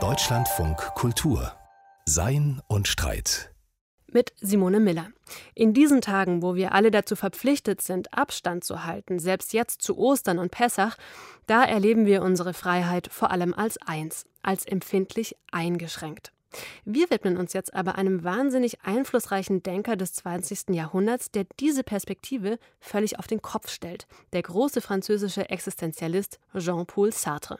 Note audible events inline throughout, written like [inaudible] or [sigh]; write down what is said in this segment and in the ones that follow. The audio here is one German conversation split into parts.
Deutschlandfunk Kultur Sein und Streit mit Simone Miller. In diesen Tagen, wo wir alle dazu verpflichtet sind, Abstand zu halten, selbst jetzt zu Ostern und Pessach, da erleben wir unsere Freiheit vor allem als eins, als empfindlich eingeschränkt. Wir widmen uns jetzt aber einem wahnsinnig einflussreichen Denker des 20. Jahrhunderts, der diese Perspektive völlig auf den Kopf stellt, der große französische Existenzialist Jean-Paul Sartre.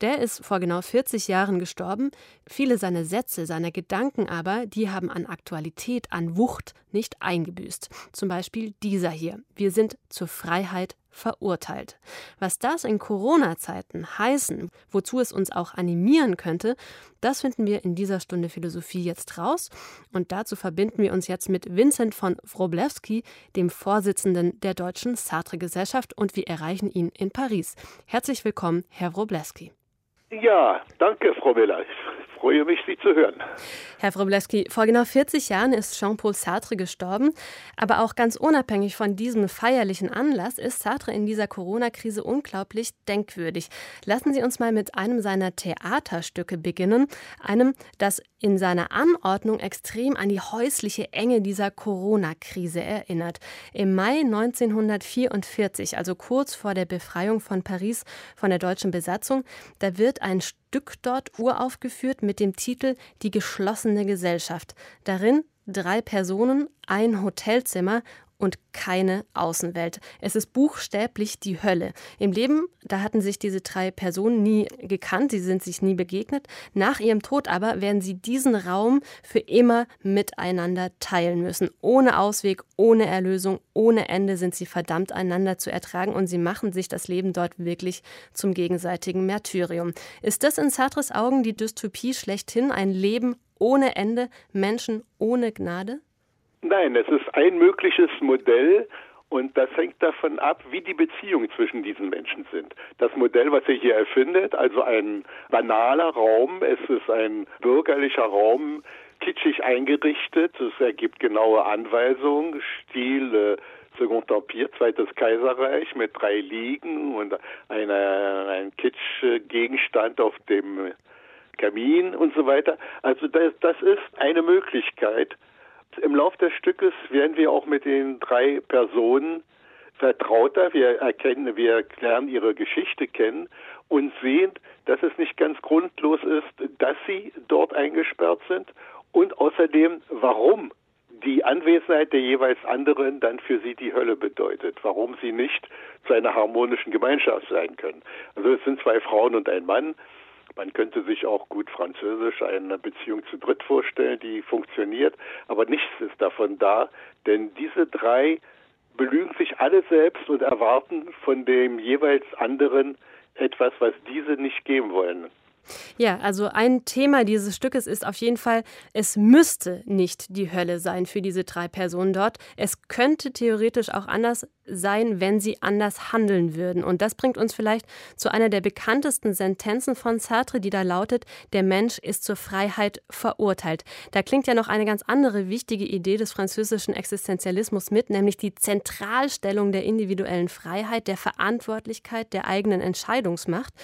Der ist vor genau 40 Jahren gestorben. Viele seiner Sätze, seiner Gedanken aber, die haben an Aktualität, an Wucht nicht eingebüßt. Zum Beispiel dieser hier. Wir sind zur Freiheit verurteilt. Was das in Corona-Zeiten heißen, wozu es uns auch animieren könnte, das finden wir in dieser Stunde Philosophie jetzt raus. Und dazu verbinden wir uns jetzt mit Vincent von Wroblewski, dem Vorsitzenden der Deutschen Sartre-Gesellschaft, und wir erreichen ihn in Paris. Herzlich willkommen, Herr Wroblewski. Ja, danke, Frau Miller freue mich, Sie zu hören. Herr Wroblewski, vor genau 40 Jahren ist Jean-Paul Sartre gestorben. Aber auch ganz unabhängig von diesem feierlichen Anlass ist Sartre in dieser Corona-Krise unglaublich denkwürdig. Lassen Sie uns mal mit einem seiner Theaterstücke beginnen. Einem, das in seiner Anordnung extrem an die häusliche Enge dieser Corona-Krise erinnert. Im Mai 1944, also kurz vor der Befreiung von Paris von der deutschen Besatzung, da wird ein Stück dort uraufgeführt mit dem Titel Die geschlossene Gesellschaft. Darin drei Personen, ein Hotelzimmer und keine Außenwelt. Es ist buchstäblich die Hölle. Im Leben, da hatten sich diese drei Personen nie gekannt, sie sind sich nie begegnet. Nach ihrem Tod aber werden sie diesen Raum für immer miteinander teilen müssen. Ohne Ausweg, ohne Erlösung, ohne Ende sind sie verdammt einander zu ertragen und sie machen sich das Leben dort wirklich zum gegenseitigen Märtyrium. Ist das in Sartres Augen die Dystopie schlechthin, ein Leben ohne Ende, Menschen ohne Gnade? Nein, es ist ein mögliches Modell und das hängt davon ab, wie die Beziehungen zwischen diesen Menschen sind. Das Modell, was er hier erfindet, also ein banaler Raum, es ist ein bürgerlicher Raum, kitschig eingerichtet, es ergibt genaue Anweisungen, Stil äh, Second Empire, Zweites Kaiserreich mit drei Liegen und einer, ein Kitsch-Gegenstand auf dem Kamin und so weiter. Also das, das ist eine Möglichkeit, im Lauf des Stückes werden wir auch mit den drei Personen vertrauter. Wir erkennen, wir lernen ihre Geschichte kennen und sehen, dass es nicht ganz grundlos ist, dass sie dort eingesperrt sind und außerdem, warum die Anwesenheit der jeweils anderen dann für sie die Hölle bedeutet, warum sie nicht zu einer harmonischen Gemeinschaft sein können. Also es sind zwei Frauen und ein Mann, man könnte sich auch gut französisch eine Beziehung zu dritt vorstellen, die funktioniert, aber nichts ist davon da, denn diese drei belügen sich alle selbst und erwarten von dem jeweils anderen etwas, was diese nicht geben wollen. Ja, also ein Thema dieses Stückes ist auf jeden Fall, es müsste nicht die Hölle sein für diese drei Personen dort. Es könnte theoretisch auch anders sein, wenn sie anders handeln würden. Und das bringt uns vielleicht zu einer der bekanntesten Sentenzen von Sartre, die da lautet, der Mensch ist zur Freiheit verurteilt. Da klingt ja noch eine ganz andere wichtige Idee des französischen Existenzialismus mit, nämlich die Zentralstellung der individuellen Freiheit, der Verantwortlichkeit, der eigenen Entscheidungsmacht.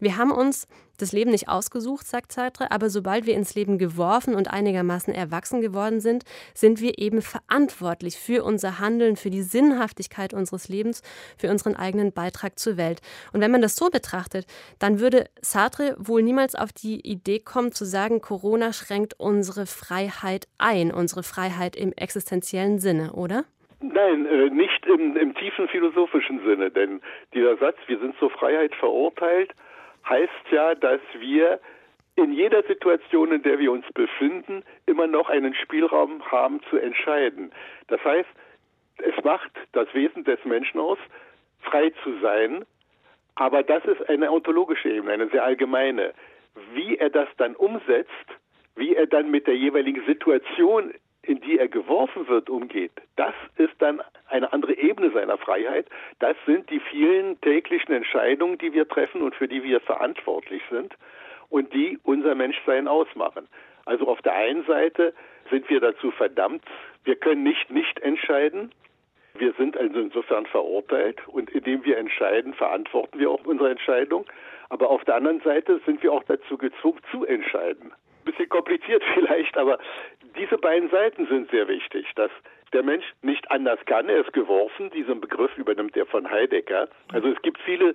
Wir haben uns das Leben nicht ausgesucht, sagt Sartre, aber sobald wir ins Leben geworfen und einigermaßen erwachsen geworden sind, sind wir eben verantwortlich für unser Handeln, für die Sinnhaftigkeit unseres Lebens, für unseren eigenen Beitrag zur Welt. Und wenn man das so betrachtet, dann würde Sartre wohl niemals auf die Idee kommen zu sagen, Corona schränkt unsere Freiheit ein, unsere Freiheit im existenziellen Sinne, oder? Nein, äh, nicht im, im tiefen philosophischen Sinne, denn dieser Satz, wir sind zur Freiheit verurteilt, heißt ja, dass wir in jeder Situation, in der wir uns befinden, immer noch einen Spielraum haben zu entscheiden. Das heißt, es macht das Wesen des Menschen aus, frei zu sein, aber das ist eine ontologische Ebene, eine sehr allgemeine. Wie er das dann umsetzt, wie er dann mit der jeweiligen Situation in die er geworfen wird, umgeht, das ist dann eine andere Ebene seiner Freiheit. Das sind die vielen täglichen Entscheidungen, die wir treffen und für die wir verantwortlich sind und die unser Menschsein ausmachen. Also auf der einen Seite sind wir dazu verdammt, wir können nicht nicht entscheiden. Wir sind also insofern verurteilt und indem wir entscheiden, verantworten wir auch unsere Entscheidung. Aber auf der anderen Seite sind wir auch dazu gezwungen zu entscheiden. Bisschen kompliziert [laughs] vielleicht, aber diese beiden Seiten sind sehr wichtig, dass der Mensch nicht anders kann, er ist geworfen, diesen Begriff übernimmt er von Heidegger. Also es gibt viele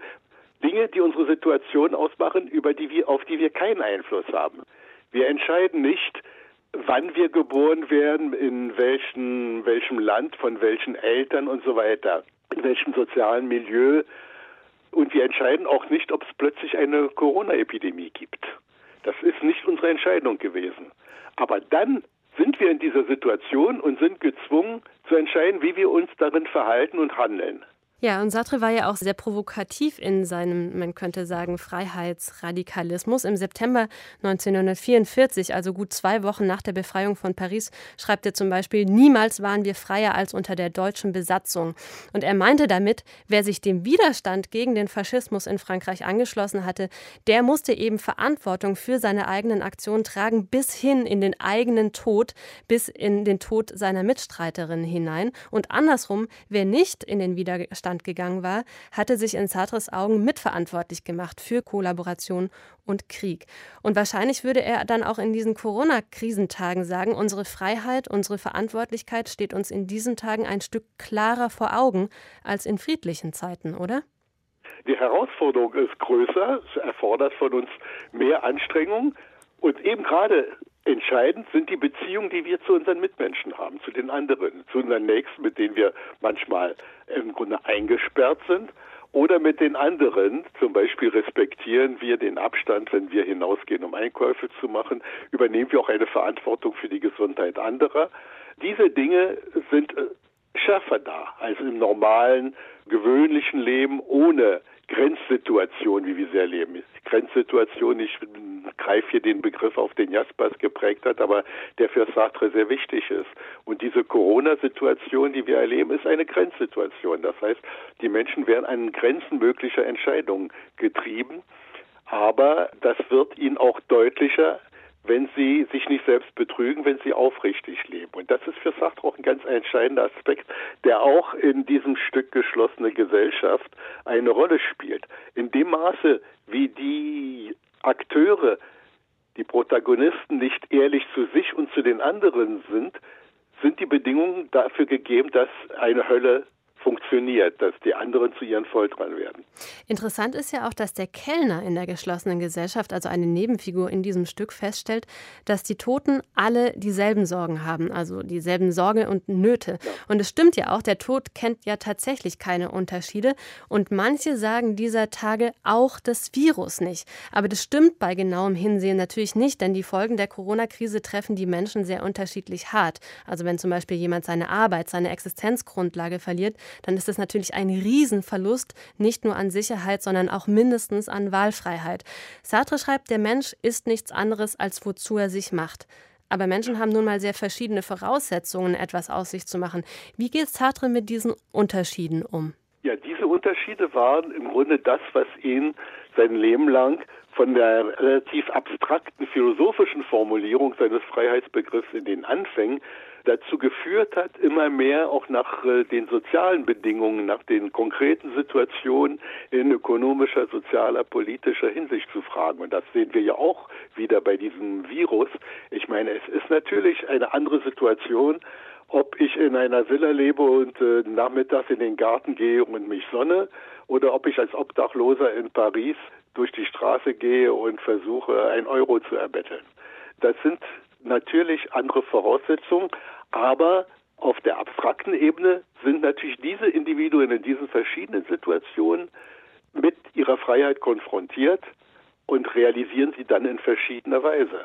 Dinge, die unsere Situation ausmachen, über die wir, auf die wir keinen Einfluss haben. Wir entscheiden nicht, wann wir geboren werden, in welchen, welchem Land, von welchen Eltern und so weiter, in welchem sozialen Milieu. Und wir entscheiden auch nicht, ob es plötzlich eine Corona-Epidemie gibt. Das ist nicht unsere Entscheidung gewesen. Aber dann sind wir in dieser Situation und sind gezwungen zu entscheiden, wie wir uns darin verhalten und handeln. Ja, und Sartre war ja auch sehr provokativ in seinem, man könnte sagen, Freiheitsradikalismus. Im September 1944, also gut zwei Wochen nach der Befreiung von Paris, schreibt er zum Beispiel, niemals waren wir freier als unter der deutschen Besatzung. Und er meinte damit, wer sich dem Widerstand gegen den Faschismus in Frankreich angeschlossen hatte, der musste eben Verantwortung für seine eigenen Aktionen tragen, bis hin in den eigenen Tod, bis in den Tod seiner Mitstreiterin hinein. Und andersrum, wer nicht in den Widerstand Russland gegangen war, hatte sich in Sartres Augen mitverantwortlich gemacht für Kollaboration und Krieg. Und wahrscheinlich würde er dann auch in diesen Corona-Krisentagen sagen, unsere Freiheit, unsere Verantwortlichkeit steht uns in diesen Tagen ein Stück klarer vor Augen als in friedlichen Zeiten, oder? Die Herausforderung ist größer, es erfordert von uns mehr Anstrengung. Und eben gerade Entscheidend sind die Beziehungen, die wir zu unseren Mitmenschen haben, zu den anderen, zu unseren Nächsten, mit denen wir manchmal im Grunde eingesperrt sind. Oder mit den anderen, zum Beispiel respektieren wir den Abstand, wenn wir hinausgehen, um Einkäufe zu machen, übernehmen wir auch eine Verantwortung für die Gesundheit anderer. Diese Dinge sind äh, schärfer da als im normalen, gewöhnlichen Leben ohne Grenzsituation, wie wir sie erleben. Grenzsituation, ich greife hier den Begriff auf, den Jaspers geprägt hat, aber der für Sartre sehr wichtig ist. Und diese Corona-Situation, die wir erleben, ist eine Grenzsituation. Das heißt, die Menschen werden an Grenzen möglicher Entscheidungen getrieben. Aber das wird ihnen auch deutlicher, wenn sie sich nicht selbst betrügen, wenn sie aufrichtig leben. Und das ist für Sartre auch ein ganz entscheidender Aspekt, der auch in diesem Stück geschlossene Gesellschaft eine Rolle spielt. In dem Maße, wie die Akteure, die Protagonisten nicht ehrlich zu sich und zu den anderen sind, sind die Bedingungen dafür gegeben, dass eine Hölle funktioniert, dass die anderen zu ihren Folterern werden. Interessant ist ja auch, dass der Kellner in der geschlossenen Gesellschaft, also eine Nebenfigur in diesem Stück, feststellt, dass die Toten alle dieselben Sorgen haben, also dieselben Sorge und Nöte. Ja. Und es stimmt ja auch, der Tod kennt ja tatsächlich keine Unterschiede. Und manche sagen dieser Tage auch das Virus nicht. Aber das stimmt bei genauem Hinsehen natürlich nicht, denn die Folgen der Corona-Krise treffen die Menschen sehr unterschiedlich hart. Also wenn zum Beispiel jemand seine Arbeit, seine Existenzgrundlage verliert, dann ist das natürlich ein Riesenverlust, nicht nur an Sicherheit, sondern auch mindestens an Wahlfreiheit. Sartre schreibt, der Mensch ist nichts anderes, als wozu er sich macht. Aber Menschen haben nun mal sehr verschiedene Voraussetzungen, etwas aus sich zu machen. Wie geht Sartre mit diesen Unterschieden um? Ja, diese Unterschiede waren im Grunde das, was ihn sein Leben lang von der relativ abstrakten philosophischen Formulierung seines Freiheitsbegriffs in den Anfängen dazu geführt hat, immer mehr auch nach äh, den sozialen Bedingungen, nach den konkreten Situationen in ökonomischer, sozialer, politischer Hinsicht zu fragen. Und das sehen wir ja auch wieder bei diesem Virus. Ich meine, es ist natürlich eine andere Situation, ob ich in einer Villa lebe und äh, nachmittags in den Garten gehe und mich sonne oder ob ich als Obdachloser in Paris durch die Straße gehe und versuche, ein Euro zu erbetteln. Das sind natürlich andere Voraussetzungen, aber auf der abstrakten Ebene sind natürlich diese Individuen in diesen verschiedenen Situationen mit ihrer Freiheit konfrontiert und realisieren sie dann in verschiedener Weise.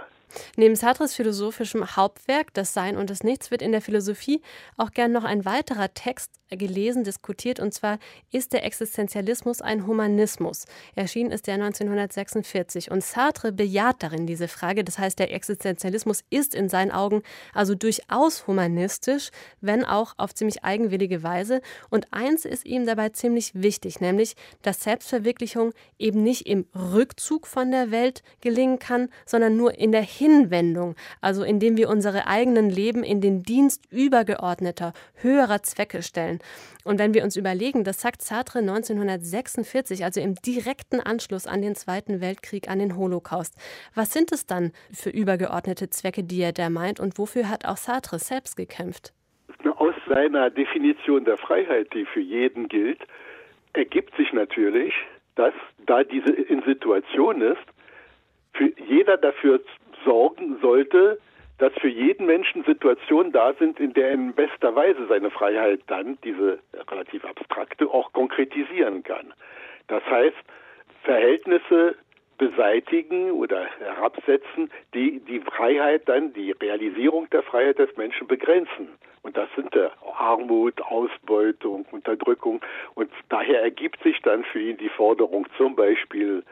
Neben Sartres philosophischem Hauptwerk Das Sein und das Nichts wird in der Philosophie auch gern noch ein weiterer Text gelesen, diskutiert, und zwar Ist der Existenzialismus ein Humanismus? Erschienen ist der 1946 und Sartre bejaht darin diese Frage. Das heißt, der Existenzialismus ist in seinen Augen also durchaus humanistisch, wenn auch auf ziemlich eigenwillige Weise. Und eins ist ihm dabei ziemlich wichtig, nämlich, dass Selbstverwirklichung eben nicht im Rückzug von der Welt gelingen kann, sondern nur in der Hinwendung, also indem wir unsere eigenen Leben in den Dienst übergeordneter, höherer Zwecke stellen. Und wenn wir uns überlegen, das sagt Sartre 1946, also im direkten Anschluss an den Zweiten Weltkrieg, an den Holocaust, was sind es dann für übergeordnete Zwecke, die er da meint und wofür hat auch Sartre selbst gekämpft? Aus seiner Definition der Freiheit, die für jeden gilt, ergibt sich natürlich, dass da diese in Situation ist, für jeder dafür sorgen sollte, dass für jeden Menschen Situationen da sind, in der er in bester Weise seine Freiheit dann, diese relativ abstrakte, auch konkretisieren kann. Das heißt, Verhältnisse beseitigen oder herabsetzen, die die Freiheit dann, die Realisierung der Freiheit des Menschen begrenzen. Und das sind ja Armut, Ausbeutung, Unterdrückung. Und daher ergibt sich dann für ihn die Forderung zum Beispiel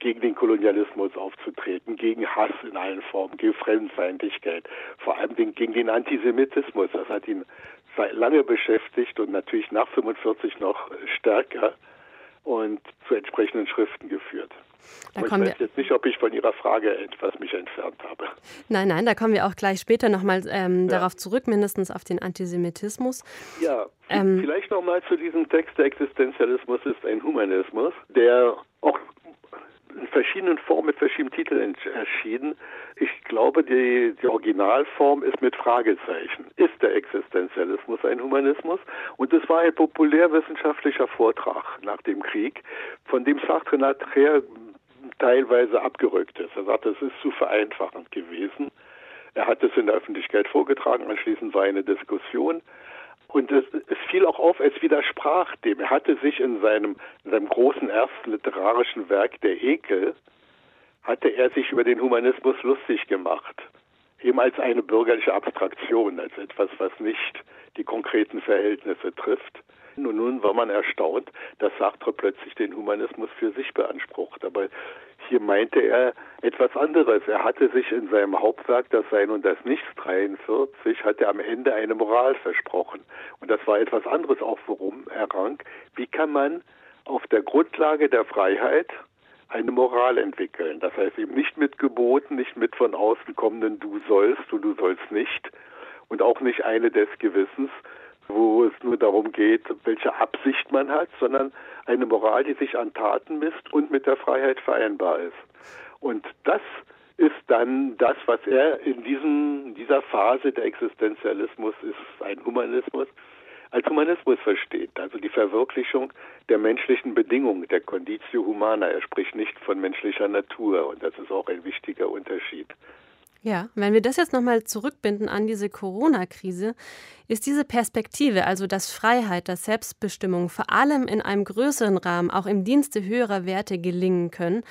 gegen den Kolonialismus aufzutreten, gegen Hass in allen Formen, gegen Fremdfeindlichkeit, vor allem gegen den Antisemitismus. Das hat ihn lange beschäftigt und natürlich nach 45 noch stärker und zu entsprechenden Schriften geführt. Da ich weiß jetzt nicht, ob ich von Ihrer Frage etwas mich entfernt habe. Nein, nein, da kommen wir auch gleich später nochmal ähm, ja. darauf zurück, mindestens auf den Antisemitismus. Ja, ähm, vielleicht nochmal zu diesem Text, der Existenzialismus ist ein Humanismus, der auch in verschiedenen Formen mit verschiedenen Titeln erschienen. Ich glaube, die, die Originalform ist mit Fragezeichen. Ist der Existenzialismus ein Humanismus? Und es war ein populärwissenschaftlicher Vortrag nach dem Krieg, von dem Sartre nachher teilweise abgerückt ist. Er sagte, es ist zu vereinfachend gewesen. Er hat es in der Öffentlichkeit vorgetragen, anschließend war eine Diskussion. Und es, es, fiel auch auf, es widersprach dem. Er hatte sich in seinem, in seinem großen ersten literarischen Werk, Der Ekel, hatte er sich über den Humanismus lustig gemacht. Eben als eine bürgerliche Abstraktion, als etwas, was nicht die konkreten Verhältnisse trifft. Und nun war man erstaunt, dass Sartre plötzlich den Humanismus für sich beansprucht. Aber hier meinte er etwas anderes. Er hatte sich in seinem Hauptwerk Das Sein und das Nichts 43 hat er am Ende eine Moral versprochen. Und das war etwas anderes auch, worum er rang. Wie kann man auf der Grundlage der Freiheit eine Moral entwickeln. Das heißt eben nicht mit Geboten, nicht mit von außen kommenden Du sollst und du sollst nicht und auch nicht eine des Gewissens, wo es nur darum geht, welche Absicht man hat, sondern eine Moral, die sich an Taten misst und mit der Freiheit vereinbar ist. Und das ist dann das, was er in diesem, dieser Phase der Existenzialismus ist, ein Humanismus, als Humanismus versteht, also die Verwirklichung der menschlichen Bedingungen, der Conditio Humana. Er spricht nicht von menschlicher Natur und das ist auch ein wichtiger Unterschied. Ja, wenn wir das jetzt nochmal zurückbinden an diese Corona-Krise, ist diese Perspektive, also dass Freiheit, dass Selbstbestimmung vor allem in einem größeren Rahmen, auch im Dienste höherer Werte gelingen können,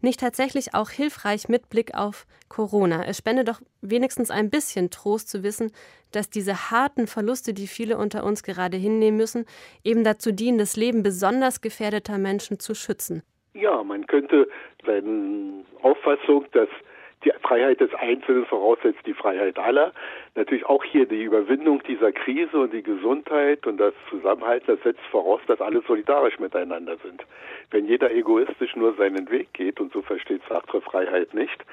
nicht tatsächlich auch hilfreich mit Blick auf Corona? Es spendet doch wenigstens ein bisschen Trost zu wissen, dass diese harten Verluste, die viele unter uns gerade hinnehmen müssen, eben dazu dienen, das Leben besonders gefährdeter Menschen zu schützen. Ja, man könnte seine Auffassung, dass die Freiheit des Einzelnen voraussetzt die Freiheit aller. Natürlich auch hier die Überwindung dieser Krise und die Gesundheit und das Zusammenhalten, das setzt voraus, dass alle solidarisch miteinander sind. Wenn jeder egoistisch nur seinen Weg geht, und so versteht Sartre Freiheit nicht,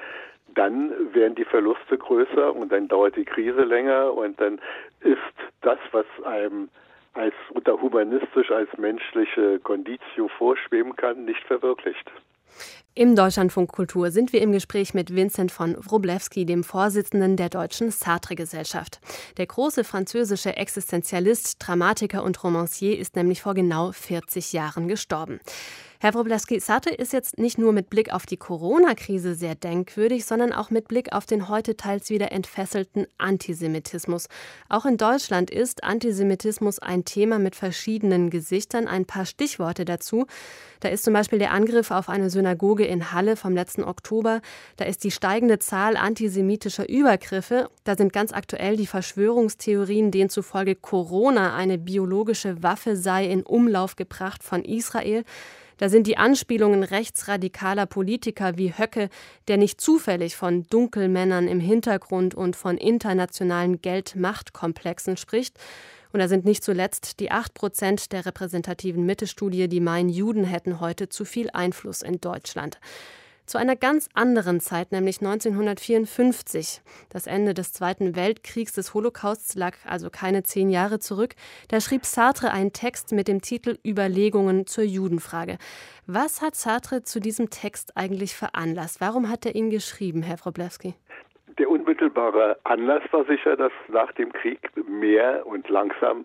dann werden die Verluste größer und dann dauert die Krise länger und dann ist das, was einem als unter humanistisch als menschliche Conditio vorschweben kann, nicht verwirklicht. Im Deutschlandfunk Kultur sind wir im Gespräch mit Vincent von Wroblewski, dem Vorsitzenden der Deutschen Sartre-Gesellschaft. Der große französische Existenzialist, Dramatiker und Romancier ist nämlich vor genau 40 Jahren gestorben. Herr Wroblewski, Sartre ist jetzt nicht nur mit Blick auf die Corona-Krise sehr denkwürdig, sondern auch mit Blick auf den heute teils wieder entfesselten Antisemitismus. Auch in Deutschland ist Antisemitismus ein Thema mit verschiedenen Gesichtern. Ein paar Stichworte dazu. Da ist zum Beispiel der Angriff auf eine Synagoge in Halle vom letzten Oktober. Da ist die steigende Zahl antisemitischer Übergriffe. Da sind ganz aktuell die Verschwörungstheorien, denen zufolge Corona eine biologische Waffe sei, in Umlauf gebracht von Israel. Da sind die Anspielungen rechtsradikaler Politiker wie Höcke, der nicht zufällig von Dunkelmännern im Hintergrund und von internationalen Geld-Macht-Komplexen spricht. Und da sind nicht zuletzt die 8 Prozent der repräsentativen Mitte-Studie, die meinen, Juden hätten heute zu viel Einfluss in Deutschland. zu einer ganz anderen Zeit, nämlich 1954. Das Ende des Zweiten Weltkriegs des Holocausts lag also keine zehn Jahre zurück. Da schrieb Sartre einen Text mit dem Titel Überlegungen zur Judenfrage. Was hat Sartre zu diesem Text eigentlich veranlasst? Warum hat er ihn geschrieben, Herr Wroblewski? Der unmittelbare Anlass war sicher, dass nach dem Krieg mehr und langsam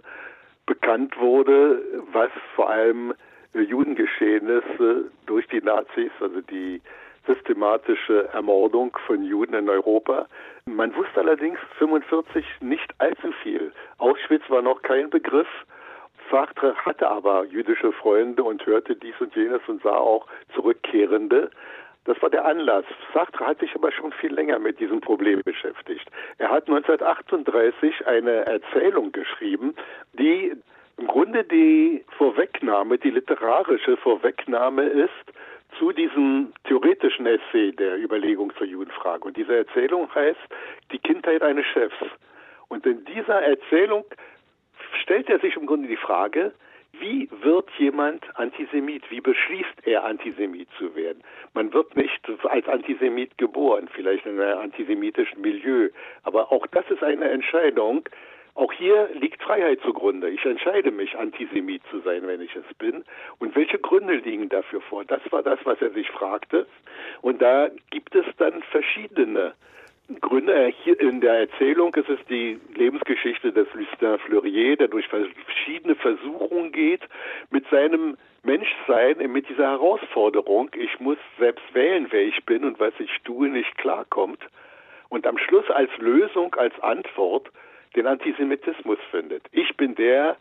bekannt wurde, was vor allem Judengeschehnisse durch die Nazis, also die systematische Ermordung von Juden in Europa. Man wusste allerdings 45 nicht allzu viel. Auschwitz war noch kein Begriff. Sartre hatte aber jüdische Freunde und hörte dies und jenes und sah auch Zurückkehrende. Das war der Anlass. Sartre hat sich aber schon viel länger mit diesem Problem beschäftigt. Er hat 1938 eine Erzählung geschrieben, die im Grunde die Vorwegnahme, die literarische Vorwegnahme ist zu diesem theoretischen Essay der Überlegung zur Judenfrage. Und diese Erzählung heißt Die Kindheit eines Chefs. Und in dieser Erzählung stellt er sich im Grunde die Frage, wie wird jemand Antisemit? Wie beschließt er, Antisemit zu werden? Man wird nicht als Antisemit geboren, vielleicht in einem antisemitischen Milieu. Aber auch das ist eine Entscheidung, auch hier liegt Freiheit zugrunde. Ich entscheide mich, Antisemit zu sein, wenn ich es bin. Und welche Gründe liegen dafür vor? Das war das, was er sich fragte. Und da gibt es dann verschiedene Gründe. Hier in der Erzählung ist es die Lebensgeschichte des Lucien Fleurier, der durch verschiedene Versuchungen geht, mit seinem Menschsein, mit dieser Herausforderung, ich muss selbst wählen, wer ich bin und was ich tue, nicht klarkommt. Und am Schluss als Lösung, als Antwort den Antisemitismus findet. Ich bin der,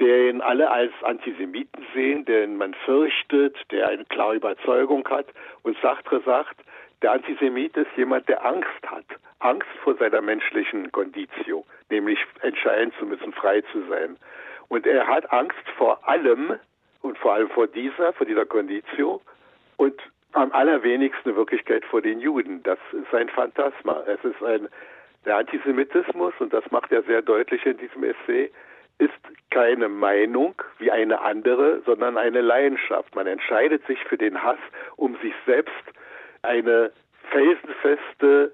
den alle als Antisemiten sehen, den man fürchtet, der eine klare Überzeugung hat. Und Sartre sagt, der Antisemit ist jemand, der Angst hat. Angst vor seiner menschlichen Conditio, nämlich entscheiden zu müssen, frei zu sein. Und er hat Angst vor allem und vor allem vor dieser, vor dieser Conditio und am allerwenigsten Wirklichkeit vor den Juden. Das ist ein Phantasma. Es ist ein der Antisemitismus, und das macht er sehr deutlich in diesem Essay, ist keine Meinung wie eine andere, sondern eine Leidenschaft. Man entscheidet sich für den Hass, um sich selbst eine felsenfeste,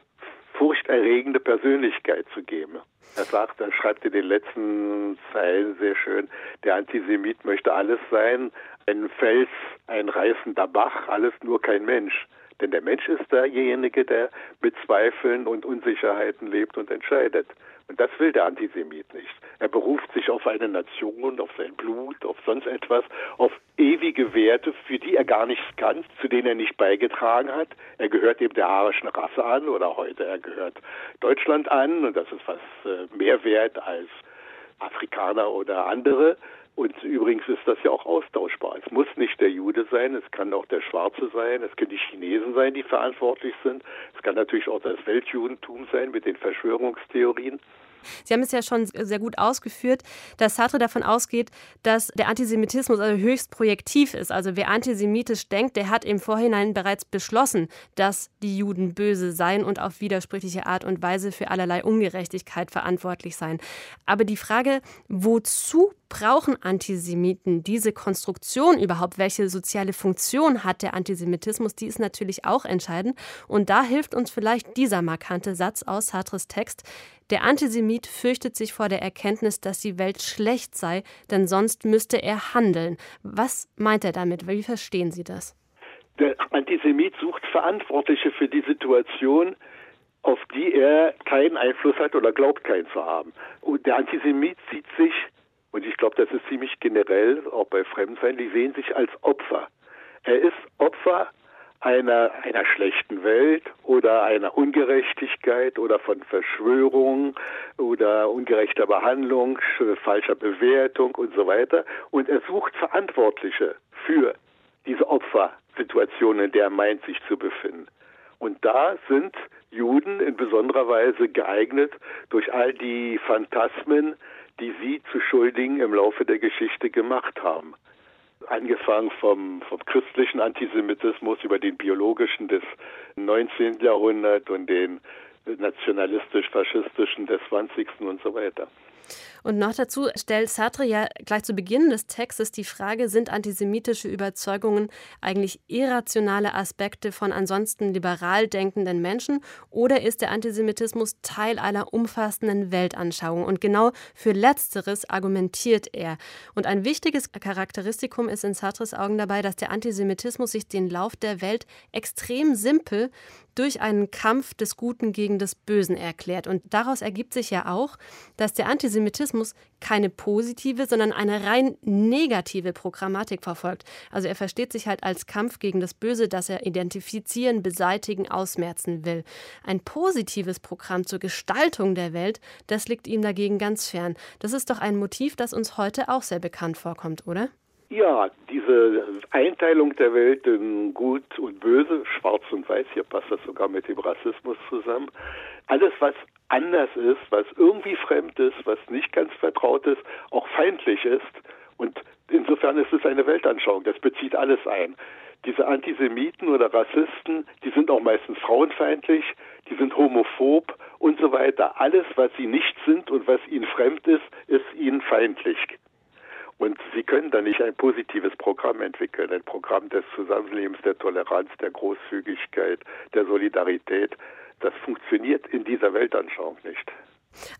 furchterregende Persönlichkeit zu geben. Er sagt, er schreibt in den letzten Zeilen sehr schön, der Antisemit möchte alles sein, ein Fels, ein reißender Bach, alles nur kein Mensch. Denn der Mensch ist derjenige, der mit Zweifeln und Unsicherheiten lebt und entscheidet. Und das will der Antisemit nicht. Er beruft sich auf eine Nation, auf sein Blut, auf sonst etwas, auf ewige Werte, für die er gar nichts kann, zu denen er nicht beigetragen hat. Er gehört eben der arischen Rasse an oder heute er gehört Deutschland an und das ist was äh, mehr wert als Afrikaner oder andere. Und übrigens ist das ja auch austauschbar. Es muss nicht der Jude sein, es kann auch der Schwarze sein, es können die Chinesen sein, die verantwortlich sind. Es kann natürlich auch das Weltjudentum sein mit den Verschwörungstheorien. Sie haben es ja schon sehr gut ausgeführt, dass Sartre davon ausgeht, dass der Antisemitismus also höchst projektiv ist. Also wer antisemitisch denkt, der hat im Vorhinein bereits beschlossen, dass die Juden böse seien und auf widersprüchliche Art und Weise für allerlei Ungerechtigkeit verantwortlich seien. Aber die Frage, wozu brauchen Antisemiten diese Konstruktion überhaupt? Welche soziale Funktion hat der Antisemitismus? Die ist natürlich auch entscheidend. Und da hilft uns vielleicht dieser markante Satz aus Sartres Text. Der Antisemit fürchtet sich vor der Erkenntnis, dass die Welt schlecht sei, denn sonst müsste er handeln. Was meint er damit? Wie verstehen Sie das? Der Antisemit sucht Verantwortliche für die Situation, auf die er keinen Einfluss hat oder glaubt, keinen zu haben. Und der Antisemit sieht sich, und ich glaube, das ist ziemlich generell, auch bei Fremdsein, die sehen sich als Opfer. Er ist Opfer einer, einer schlechten Welt oder einer Ungerechtigkeit oder von Verschwörung oder ungerechter Behandlung, falscher Bewertung und so weiter. Und er sucht Verantwortliche für diese Opfersituation, in der er meint, sich zu befinden. Und da sind Juden in besonderer Weise geeignet durch all die Phantasmen, die sie zu Schuldigen im Laufe der Geschichte gemacht haben angefangen vom, vom christlichen Antisemitismus über den biologischen des 19. Jahrhunderts und den nationalistisch-faschistischen des 20. und so weiter. Und noch dazu stellt Sartre ja gleich zu Beginn des Textes die Frage, sind antisemitische Überzeugungen eigentlich irrationale Aspekte von ansonsten liberal denkenden Menschen oder ist der Antisemitismus Teil einer umfassenden Weltanschauung? Und genau für letzteres argumentiert er. Und ein wichtiges Charakteristikum ist in Sartres Augen dabei, dass der Antisemitismus sich den Lauf der Welt extrem simpel durch einen Kampf des Guten gegen des Bösen erklärt. Und daraus ergibt sich ja auch, dass der Antisemitismus keine positive, sondern eine rein negative Programmatik verfolgt. Also er versteht sich halt als Kampf gegen das Böse, das er identifizieren, beseitigen, ausmerzen will. Ein positives Programm zur Gestaltung der Welt, das liegt ihm dagegen ganz fern. Das ist doch ein Motiv, das uns heute auch sehr bekannt vorkommt, oder? Ja, diese Einteilung der Welt in Gut und Böse, Schwarz und Weiß, hier passt das sogar mit dem Rassismus zusammen. Alles, was anders ist, was irgendwie fremd ist, was nicht ganz vertraut ist, auch feindlich ist. Und insofern ist es eine Weltanschauung, das bezieht alles ein. Diese Antisemiten oder Rassisten, die sind auch meistens frauenfeindlich, die sind homophob und so weiter. Alles, was sie nicht sind und was ihnen fremd ist, ist ihnen feindlich. Und Sie können da nicht ein positives Programm entwickeln, ein Programm des Zusammenlebens, der Toleranz, der Großzügigkeit, der Solidarität. Das funktioniert in dieser Weltanschauung nicht.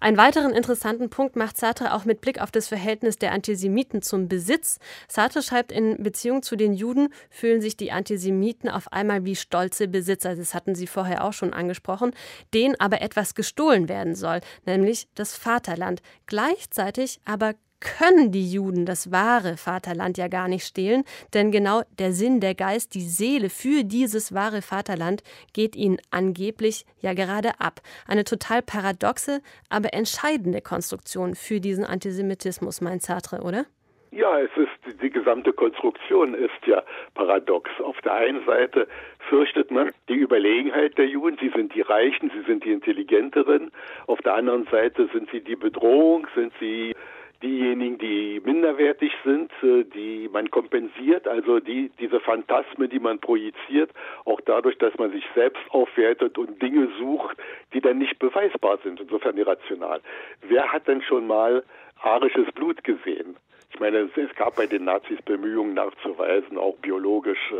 Einen weiteren interessanten Punkt macht Sartre auch mit Blick auf das Verhältnis der Antisemiten zum Besitz. Sartre schreibt, in Beziehung zu den Juden fühlen sich die Antisemiten auf einmal wie stolze Besitzer, das hatten Sie vorher auch schon angesprochen, denen aber etwas gestohlen werden soll, nämlich das Vaterland. Gleichzeitig aber können die Juden das wahre Vaterland ja gar nicht stehlen, denn genau der Sinn, der Geist, die Seele für dieses wahre Vaterland geht ihnen angeblich ja gerade ab. Eine total paradoxe, aber entscheidende Konstruktion für diesen Antisemitismus, meint Sartre, oder? Ja, es ist die gesamte Konstruktion ist ja paradox. Auf der einen Seite fürchtet man die Überlegenheit der Juden, sie sind die Reichen, sie sind die Intelligenteren. Auf der anderen Seite sind sie die Bedrohung, sind sie diejenigen, die minderwertig sind, äh, die man kompensiert, also die, diese Phantasmen, die man projiziert, auch dadurch, dass man sich selbst aufwertet und Dinge sucht, die dann nicht beweisbar sind, insofern irrational. Wer hat denn schon mal arisches Blut gesehen? Ich meine, es gab bei den Nazis Bemühungen nachzuweisen, auch biologisch,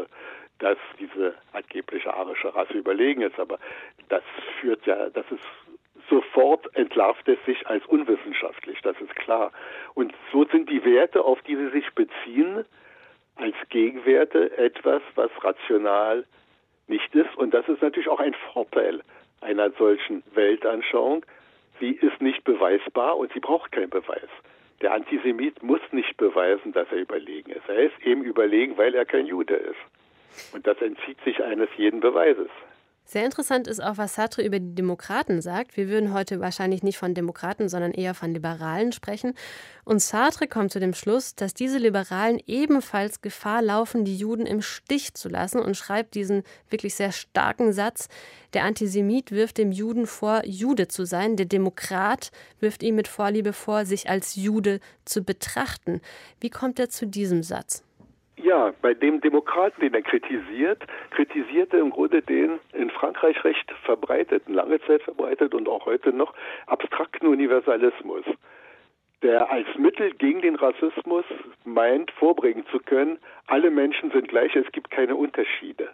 dass diese angebliche arische Rasse überlegen ist, aber das führt ja, das ist sofort entlarvt es sich als unwissenschaftlich, das ist klar. Und so sind die Werte, auf die sie sich beziehen, als Gegenwerte etwas, was rational nicht ist. Und das ist natürlich auch ein Vorteil einer solchen Weltanschauung. Sie ist nicht beweisbar und sie braucht keinen Beweis. Der Antisemit muss nicht beweisen, dass er überlegen ist. Er ist eben überlegen, weil er kein Jude ist. Und das entzieht sich eines jeden Beweises. Sehr interessant ist auch, was Sartre über die Demokraten sagt. Wir würden heute wahrscheinlich nicht von Demokraten, sondern eher von Liberalen sprechen. Und Sartre kommt zu dem Schluss, dass diese Liberalen ebenfalls Gefahr laufen, die Juden im Stich zu lassen und schreibt diesen wirklich sehr starken Satz. Der Antisemit wirft dem Juden vor, Jude zu sein. Der Demokrat wirft ihm mit Vorliebe vor, sich als Jude zu betrachten. Wie kommt er zu diesem Satz? Ja, bei dem Demokraten, den er kritisiert, kritisiert er im Grunde den in Frankreich recht verbreiteten, lange Zeit verbreitet und auch heute noch abstrakten Universalismus, der als Mittel gegen den Rassismus meint, vorbringen zu können, alle Menschen sind gleich, es gibt keine Unterschiede.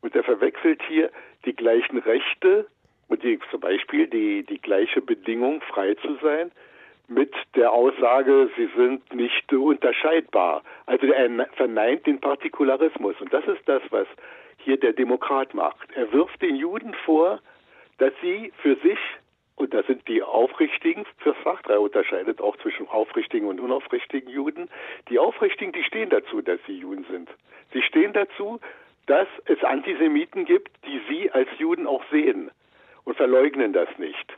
Und er verwechselt hier die gleichen Rechte und die, zum Beispiel die, die gleiche Bedingung, frei zu sein, mit der Aussage, sie sind nicht unterscheidbar. Also er verneint den Partikularismus. Und das ist das, was hier der Demokrat macht. Er wirft den Juden vor, dass sie für sich, und das sind die Aufrichtigen, für Sartre unterscheidet auch zwischen aufrichtigen und unaufrichtigen Juden, die Aufrichtigen, die stehen dazu, dass sie Juden sind. Sie stehen dazu, dass es Antisemiten gibt, die sie als Juden auch sehen und verleugnen das nicht.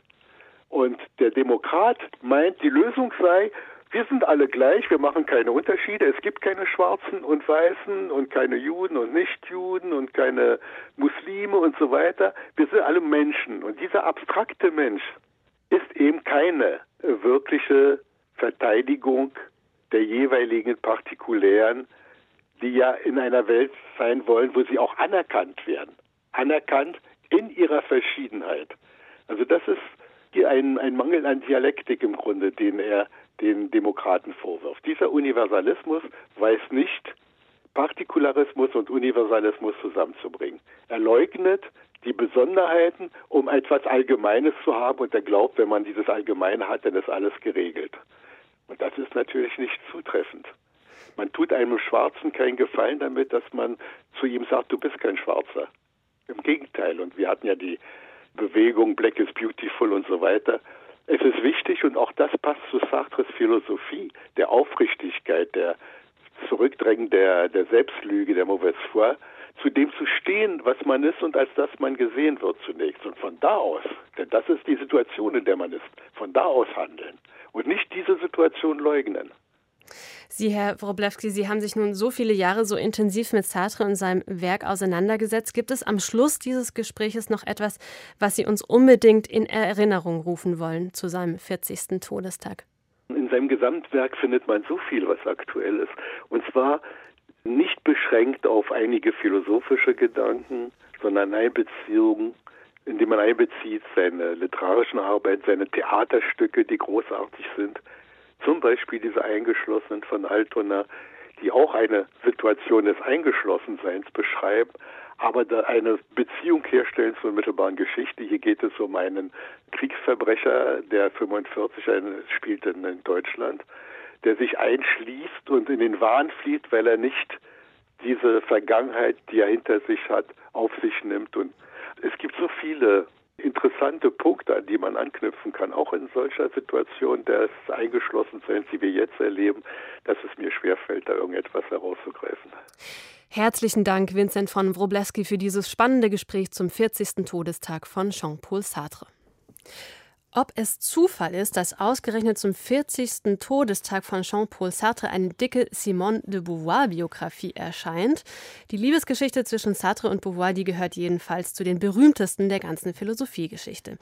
Und der Demokrat meint, die Lösung sei, wir sind alle gleich, wir machen keine Unterschiede, es gibt keine Schwarzen und Weißen und keine Juden und Nichtjuden und keine Muslime und so weiter. Wir sind alle Menschen. Und dieser abstrakte Mensch ist eben keine wirkliche Verteidigung der jeweiligen Partikulären, die ja in einer Welt sein wollen, wo sie auch anerkannt werden. Anerkannt in ihrer Verschiedenheit. Also das ist ein, ein Mangel an Dialektik im Grunde, den er den Demokraten vorwirft. Dieser Universalismus weiß nicht, Partikularismus und Universalismus zusammenzubringen. Er leugnet die Besonderheiten, um etwas Allgemeines zu haben und er glaubt, wenn man dieses Allgemeine hat, dann ist alles geregelt. Und das ist natürlich nicht zutreffend. Man tut einem Schwarzen keinen Gefallen damit, dass man zu ihm sagt, du bist kein Schwarzer. Im Gegenteil. Und wir hatten ja die Bewegung Black is Beautiful und so weiter. Es ist wichtig und auch das passt zu Sartres Philosophie der Aufrichtigkeit, der Zurückdrängen der, der Selbstlüge, der Mauvaise foi, zu dem zu stehen, was man ist und als das man gesehen wird zunächst. Und von da aus, denn das ist die Situation, in der man ist, von da aus handeln und nicht diese Situation leugnen. Sie, Herr Wroblewski, Sie haben sich nun so viele Jahre so intensiv mit Sartre und seinem Werk auseinandergesetzt. Gibt es am Schluss dieses Gespräches noch etwas, was Sie uns unbedingt in Erinnerung rufen wollen zu seinem 40. Todestag? In seinem Gesamtwerk findet man so viel, was aktuell ist. Und zwar nicht beschränkt auf einige philosophische Gedanken, sondern Einbeziehungen, indem man einbezieht seine literarischen Arbeiten, seine Theaterstücke, die großartig sind, zum Beispiel diese Eingeschlossenen von Altona, die auch eine Situation des Eingeschlossenseins beschreiben, aber eine Beziehung herstellen zur unmittelbaren Geschichte. Hier geht es um einen Kriegsverbrecher, der 45 spielt in Deutschland, der sich einschließt und in den Wahn flieht, weil er nicht diese Vergangenheit, die er hinter sich hat, auf sich nimmt. Und es gibt so viele interessante Punkte, an die man anknüpfen kann, auch in solcher Situation des Eingeschlossenseins, die wir jetzt erleben, dass es mir schwerfällt, da irgendetwas herauszugreifen. Herzlichen Dank, Vincent von Wrobleski, für dieses spannende Gespräch zum 40. Todestag von Jean-Paul Sartre. Ob es Zufall ist, dass ausgerechnet zum 40. Todestag von Jean-Paul Sartre eine dicke Simone de Beauvoir-Biografie erscheint. Die Liebesgeschichte zwischen Sartre und Beauvoir, die gehört jedenfalls zu den berühmtesten der ganzen Philosophiegeschichte.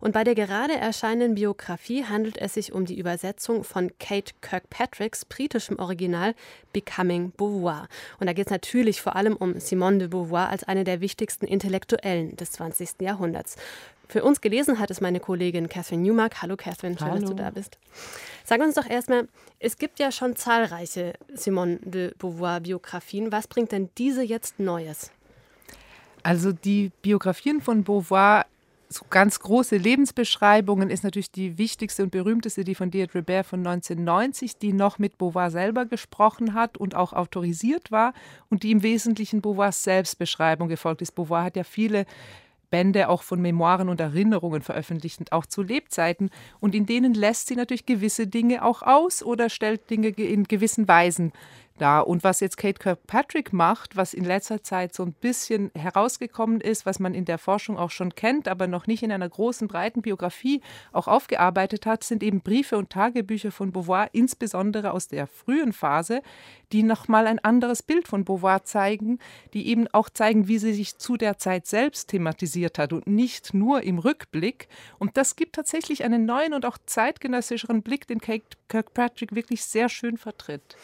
Und bei der gerade erscheinenden Biografie handelt es sich um die Übersetzung von Kate Kirkpatricks britischem Original Becoming Beauvoir. Und da geht es natürlich vor allem um Simone de Beauvoir als eine der wichtigsten Intellektuellen des 20. Jahrhunderts. Für uns gelesen hat es meine Kollegin Catherine Newmark. Hallo Catherine, schön, Hallo. dass du da bist. Sag uns doch erstmal, es gibt ja schon zahlreiche Simone de Beauvoir-Biografien. Was bringt denn diese jetzt Neues? Also die Biografien von Beauvoir so ganz große Lebensbeschreibungen ist natürlich die wichtigste und berühmteste, die von Deirdre Baer von 1990, die noch mit Beauvoir selber gesprochen hat und auch autorisiert war und die im Wesentlichen Beauvoirs Selbstbeschreibung gefolgt ist. Beauvoir hat ja viele Bände auch von Memoiren und Erinnerungen veröffentlicht auch zu Lebzeiten. Und in denen lässt sie natürlich gewisse Dinge auch aus oder stellt Dinge in gewissen Weisen da. Und was jetzt Kate Kirkpatrick macht, was in letzter Zeit so ein bisschen herausgekommen ist, was man in der Forschung auch schon kennt, aber noch nicht in einer großen, breiten Biografie auch aufgearbeitet hat, sind eben Briefe und Tagebücher von Beauvoir, insbesondere aus der frühen Phase, die nochmal ein anderes Bild von Beauvoir zeigen, die eben auch zeigen, wie sie sich zu der Zeit selbst thematisiert hat und nicht nur im Rückblick. Und das gibt tatsächlich einen neuen und auch zeitgenössischeren Blick, den Kate Kirkpatrick wirklich sehr schön vertritt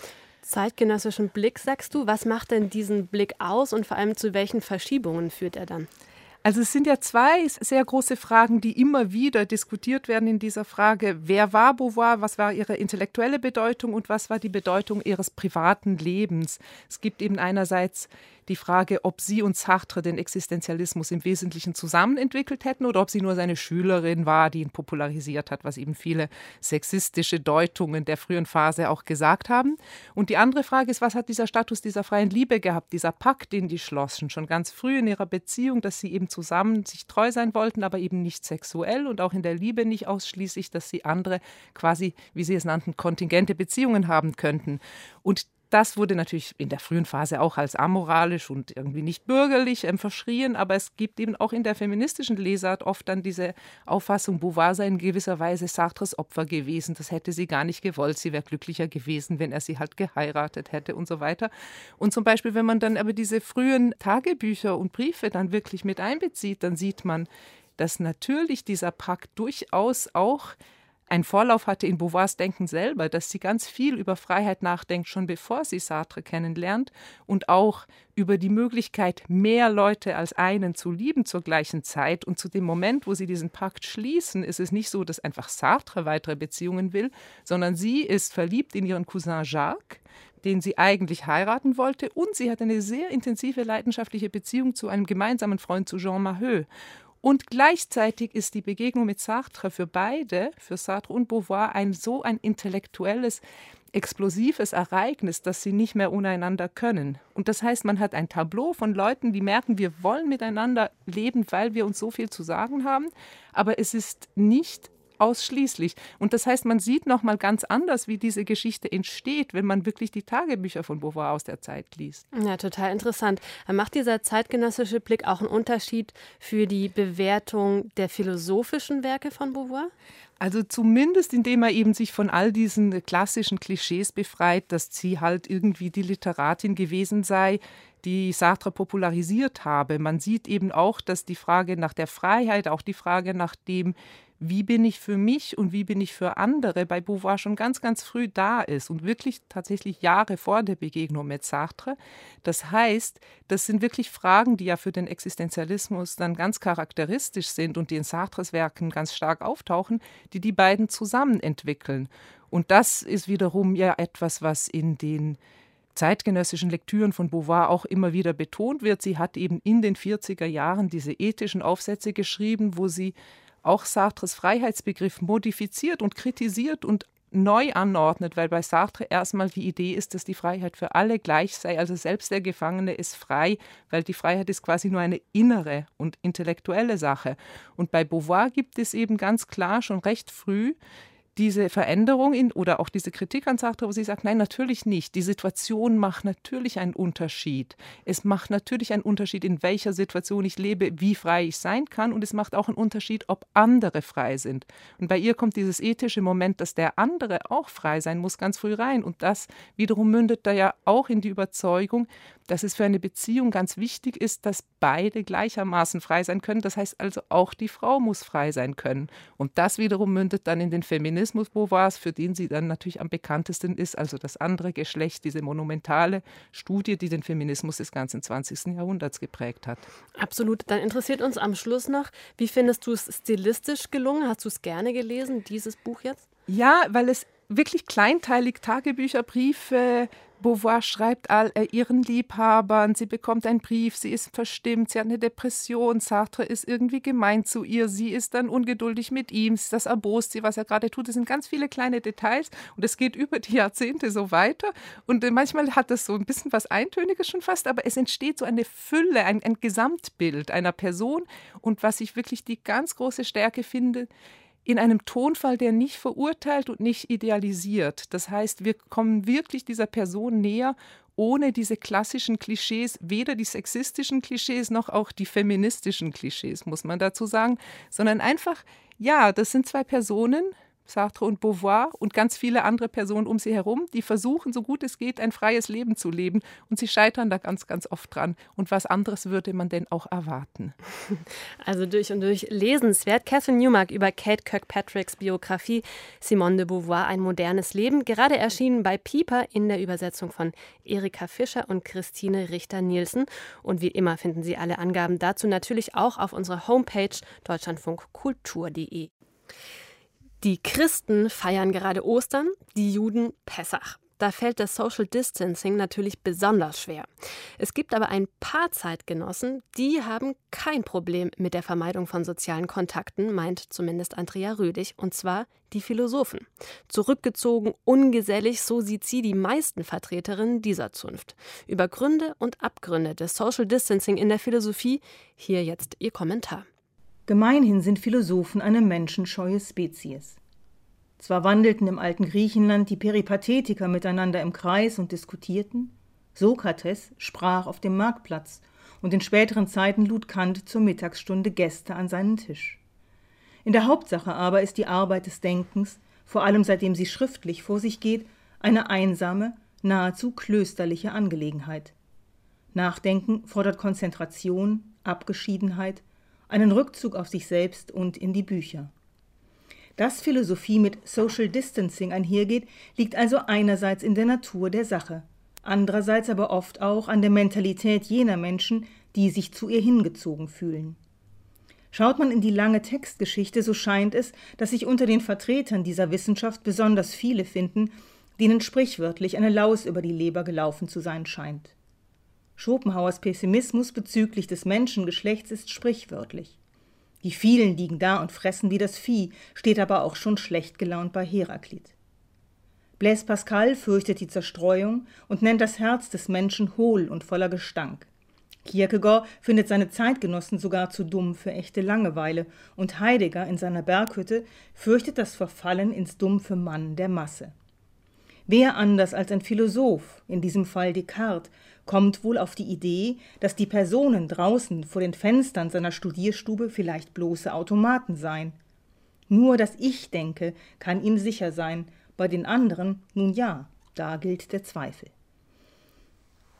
zeitgenössischen Blick, sagst du. Was macht denn diesen Blick aus und vor allem zu welchen Verschiebungen führt er dann? Also es sind ja zwei sehr große Fragen, die immer wieder diskutiert werden in dieser Frage. Wer war Beauvoir? Was war ihre intellektuelle Bedeutung und was war die Bedeutung ihres privaten Lebens? Es gibt eben einerseits die Frage, ob sie und Sartre den Existenzialismus im Wesentlichen zusammen entwickelt hätten oder ob sie nur seine Schülerin war, die ihn popularisiert hat, was eben viele sexistische Deutungen der frühen Phase auch gesagt haben. Und die andere Frage ist, was hat dieser Status dieser freien Liebe gehabt, dieser Pakt, den die schlossen, schon ganz früh in ihrer Beziehung, dass sie eben zusammen sich treu sein wollten, aber eben nicht sexuell und auch in der Liebe nicht ausschließlich, dass sie andere quasi, wie sie es nannten, kontingente Beziehungen haben könnten. Und das wurde natürlich in der frühen Phase auch als amoralisch und irgendwie nicht bürgerlich ähm, verschrien, aber es gibt eben auch in der feministischen Lesart oft dann diese Auffassung, Beauvoir sei in gewisser Weise Sartres Opfer gewesen. Das hätte sie gar nicht gewollt. Sie wäre glücklicher gewesen, wenn er sie halt geheiratet hätte und so weiter. Und zum Beispiel, wenn man dann aber diese frühen Tagebücher und Briefe dann wirklich mit einbezieht, dann sieht man, dass natürlich dieser Pakt durchaus auch einen Vorlauf hatte in Beauvoirs Denken selber, dass sie ganz viel über Freiheit nachdenkt, schon bevor sie Sartre kennenlernt und auch über die Möglichkeit, mehr Leute als einen zu lieben zur gleichen Zeit. Und zu dem Moment, wo sie diesen Pakt schließen, ist es nicht so, dass einfach Sartre weitere Beziehungen will, sondern sie ist verliebt in ihren Cousin Jacques, den sie eigentlich heiraten wollte, und sie hat eine sehr intensive leidenschaftliche Beziehung zu einem gemeinsamen Freund, zu Jean Maheu. Und gleichzeitig ist die Begegnung mit Sartre für beide, für Sartre und Beauvoir, ein so ein intellektuelles, explosives Ereignis, dass sie nicht mehr untereinander können. Und das heißt, man hat ein Tableau von Leuten, die merken, wir wollen miteinander leben, weil wir uns so viel zu sagen haben, aber es ist nicht ausschließlich. Und das heißt, man sieht noch mal ganz anders, wie diese Geschichte entsteht, wenn man wirklich die Tagebücher von Beauvoir aus der Zeit liest. Ja, total interessant. Macht dieser zeitgenössische Blick auch einen Unterschied für die Bewertung der philosophischen Werke von Beauvoir? Also zumindest indem er eben sich von all diesen klassischen Klischees befreit, dass sie halt irgendwie die Literatin gewesen sei, die Sartre popularisiert habe. Man sieht eben auch, dass die Frage nach der Freiheit, auch die Frage nach dem, wie bin ich für mich und wie bin ich für andere bei Beauvoir schon ganz, ganz früh da ist und wirklich tatsächlich Jahre vor der Begegnung mit Sartre. Das heißt, das sind wirklich Fragen, die ja für den Existenzialismus dann ganz charakteristisch sind und die in Sartres Werken ganz stark auftauchen, die die beiden zusammen entwickeln. Und das ist wiederum ja etwas, was in den zeitgenössischen Lektüren von Beauvoir auch immer wieder betont wird. Sie hat eben in den 40er Jahren diese ethischen Aufsätze geschrieben, wo sie auch Sartres Freiheitsbegriff modifiziert und kritisiert und neu anordnet, weil bei Sartre erstmal die Idee ist, dass die Freiheit für alle gleich sei. Also selbst der Gefangene ist frei, weil die Freiheit ist quasi nur eine innere und intellektuelle Sache. Und bei Beauvoir gibt es eben ganz klar schon recht früh diese Veränderung in, oder auch diese Kritik an Sartre, wo sie sagt, nein, natürlich nicht. Die Situation macht natürlich einen Unterschied. Es macht natürlich einen Unterschied, in welcher Situation ich lebe, wie frei ich sein kann. Und es macht auch einen Unterschied, ob andere frei sind. Und bei ihr kommt dieses ethische Moment, dass der andere auch frei sein muss, ganz früh rein. Und das wiederum mündet da ja auch in die Überzeugung, dass es für eine Beziehung ganz wichtig ist, dass beide gleichermaßen frei sein können. Das heißt also, auch die Frau muss frei sein können. Und das wiederum mündet dann in den Feminismus Beauvoirs, für den sie dann natürlich am bekanntesten ist, also das andere Geschlecht, diese monumentale Studie, die den Feminismus des ganzen 20. Jahrhunderts geprägt hat. Absolut. Dann interessiert uns am Schluss noch, wie findest du es stilistisch gelungen? Hast du es gerne gelesen, dieses Buch jetzt? Ja, weil es wirklich kleinteilig Tagebücher, Briefe, Beauvoir schreibt all äh, ihren Liebhabern, sie bekommt einen Brief, sie ist verstimmt, sie hat eine Depression, Sartre ist irgendwie gemein zu ihr, sie ist dann ungeduldig mit ihm, das erbost sie, was er gerade tut. Das sind ganz viele kleine Details und es geht über die Jahrzehnte so weiter. Und äh, manchmal hat das so ein bisschen was Eintöniges schon fast, aber es entsteht so eine Fülle, ein, ein Gesamtbild einer Person. Und was ich wirklich die ganz große Stärke finde, in einem Tonfall, der nicht verurteilt und nicht idealisiert. Das heißt, wir kommen wirklich dieser Person näher, ohne diese klassischen Klischees, weder die sexistischen Klischees noch auch die feministischen Klischees, muss man dazu sagen, sondern einfach, ja, das sind zwei Personen, Sartre und Beauvoir und ganz viele andere Personen um sie herum, die versuchen, so gut es geht, ein freies Leben zu leben. Und sie scheitern da ganz, ganz oft dran. Und was anderes würde man denn auch erwarten? [laughs] Also durch und durch lesenswert. Catherine Newmark über Kate Kirkpatricks Biografie Simone de Beauvoir, ein modernes Leben. Gerade erschienen bei Pieper in der Übersetzung von Erika Fischer und Christine Richter-Nielsen. Und wie immer finden Sie alle Angaben dazu natürlich auch auf unserer Homepage deutschlandfunkkultur.de. Die Christen feiern gerade Ostern, die Juden Pessach. Da fällt das Social Distancing natürlich besonders schwer. Es gibt aber ein paar Zeitgenossen, die haben kein Problem mit der Vermeidung von sozialen Kontakten, meint zumindest Andrea Rödig, und zwar die Philosophen. Zurückgezogen, ungesellig, so sieht sie die meisten Vertreterinnen dieser Zunft. Über Gründe und Abgründe des Social Distancing in der Philosophie hier jetzt ihr Kommentar. Gemeinhin sind Philosophen eine menschenscheue Spezies. Zwar wandelten im alten Griechenland die Peripathetiker miteinander im Kreis und diskutierten, Sokrates sprach auf dem Marktplatz und in späteren Zeiten lud Kant zur Mittagsstunde Gäste an seinen Tisch. In der Hauptsache aber ist die Arbeit des Denkens, vor allem seitdem sie schriftlich vor sich geht, eine einsame, nahezu klösterliche Angelegenheit. Nachdenken fordert Konzentration, Abgeschiedenheit, einen Rückzug auf sich selbst und in die Bücher. Dass Philosophie mit Social Distancing einhergeht, liegt also einerseits in der Natur der Sache, andererseits aber oft auch an der Mentalität jener Menschen, die sich zu ihr hingezogen fühlen. Schaut man in die lange Textgeschichte, so scheint es, dass sich unter den Vertretern dieser Wissenschaft besonders viele finden, denen sprichwörtlich eine Laus über die Leber gelaufen zu sein scheint. Schopenhauers Pessimismus bezüglich des Menschengeschlechts ist sprichwörtlich. Die vielen liegen da und fressen wie das Vieh, steht aber auch schon schlecht gelaunt bei Heraklit. Blaise Pascal fürchtet die Zerstreuung und nennt das Herz des Menschen hohl und voller Gestank. Kierkegaard findet seine Zeitgenossen sogar zu dumm für echte Langeweile und Heidegger in seiner Berghütte fürchtet das Verfallen ins dumpfe Mann der Masse. Wer anders als ein Philosoph, in diesem Fall Descartes, kommt wohl auf die Idee, dass die Personen draußen vor den Fenstern seiner Studierstube vielleicht bloße Automaten seien. Nur das Ich denke kann ihm sicher sein, bei den anderen nun ja, da gilt der Zweifel.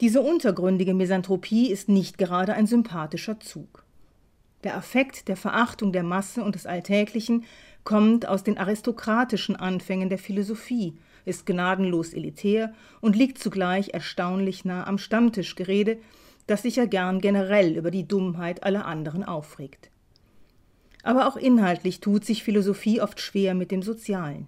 Diese untergründige Misanthropie ist nicht gerade ein sympathischer Zug. Der Affekt der Verachtung der Masse und des Alltäglichen kommt aus den aristokratischen Anfängen der Philosophie, ist gnadenlos elitär und liegt zugleich erstaunlich nah am Stammtischgerede, das sich ja gern generell über die Dummheit aller anderen aufregt. Aber auch inhaltlich tut sich Philosophie oft schwer mit dem Sozialen.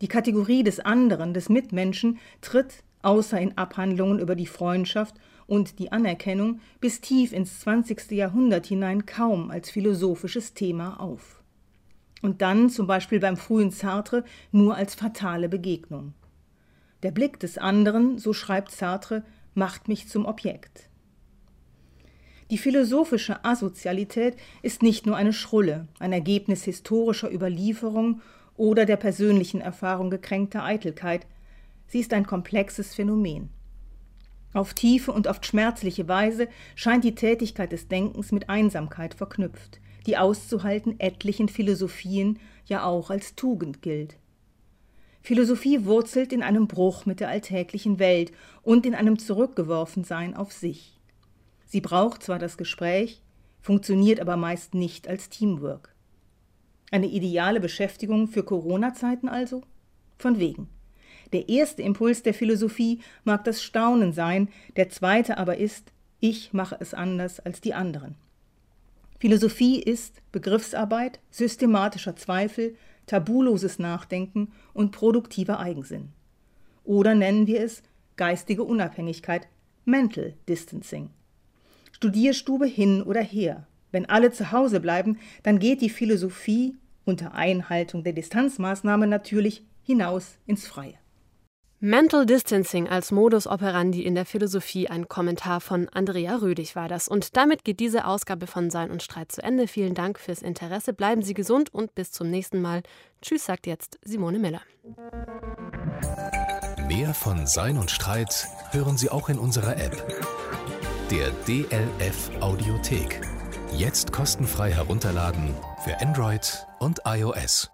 Die Kategorie des anderen, des Mitmenschen, tritt außer in Abhandlungen über die Freundschaft und die Anerkennung bis tief ins 20. Jahrhundert hinein kaum als philosophisches Thema auf. Und dann zum Beispiel beim frühen Sartre nur als fatale Begegnung. Der Blick des anderen, so schreibt Sartre, macht mich zum Objekt. Die philosophische Asozialität ist nicht nur eine Schrulle, ein Ergebnis historischer Überlieferung oder der persönlichen Erfahrung gekränkter Eitelkeit, Sie ist ein komplexes Phänomen. Auf tiefe und oft schmerzliche Weise scheint die Tätigkeit des Denkens mit Einsamkeit verknüpft, die auszuhalten etlichen Philosophien ja auch als Tugend gilt. Philosophie wurzelt in einem Bruch mit der alltäglichen Welt und in einem Zurückgeworfensein auf sich. Sie braucht zwar das Gespräch, funktioniert aber meist nicht als Teamwork. Eine ideale Beschäftigung für Corona-Zeiten also? Von wegen. Der erste Impuls der Philosophie mag das Staunen sein, der zweite aber ist, ich mache es anders als die anderen. Philosophie ist Begriffsarbeit, systematischer Zweifel, tabuloses Nachdenken und produktiver Eigensinn. Oder nennen wir es geistige Unabhängigkeit, Mental Distancing. Studierstube hin oder her. Wenn alle zu Hause bleiben, dann geht die Philosophie unter Einhaltung der Distanzmaßnahme natürlich hinaus ins Freie. Mental Distancing als Modus operandi in der Philosophie, ein Kommentar von Andrea Rödig war das. Und damit geht diese Ausgabe von Sein und Streit zu Ende. Vielen Dank fürs Interesse. Bleiben Sie gesund und bis zum nächsten Mal. Tschüss, sagt jetzt Simone Miller. Mehr von Sein und Streit hören Sie auch in unserer App. Der DLF Audiothek. Jetzt kostenfrei herunterladen für Android und iOS.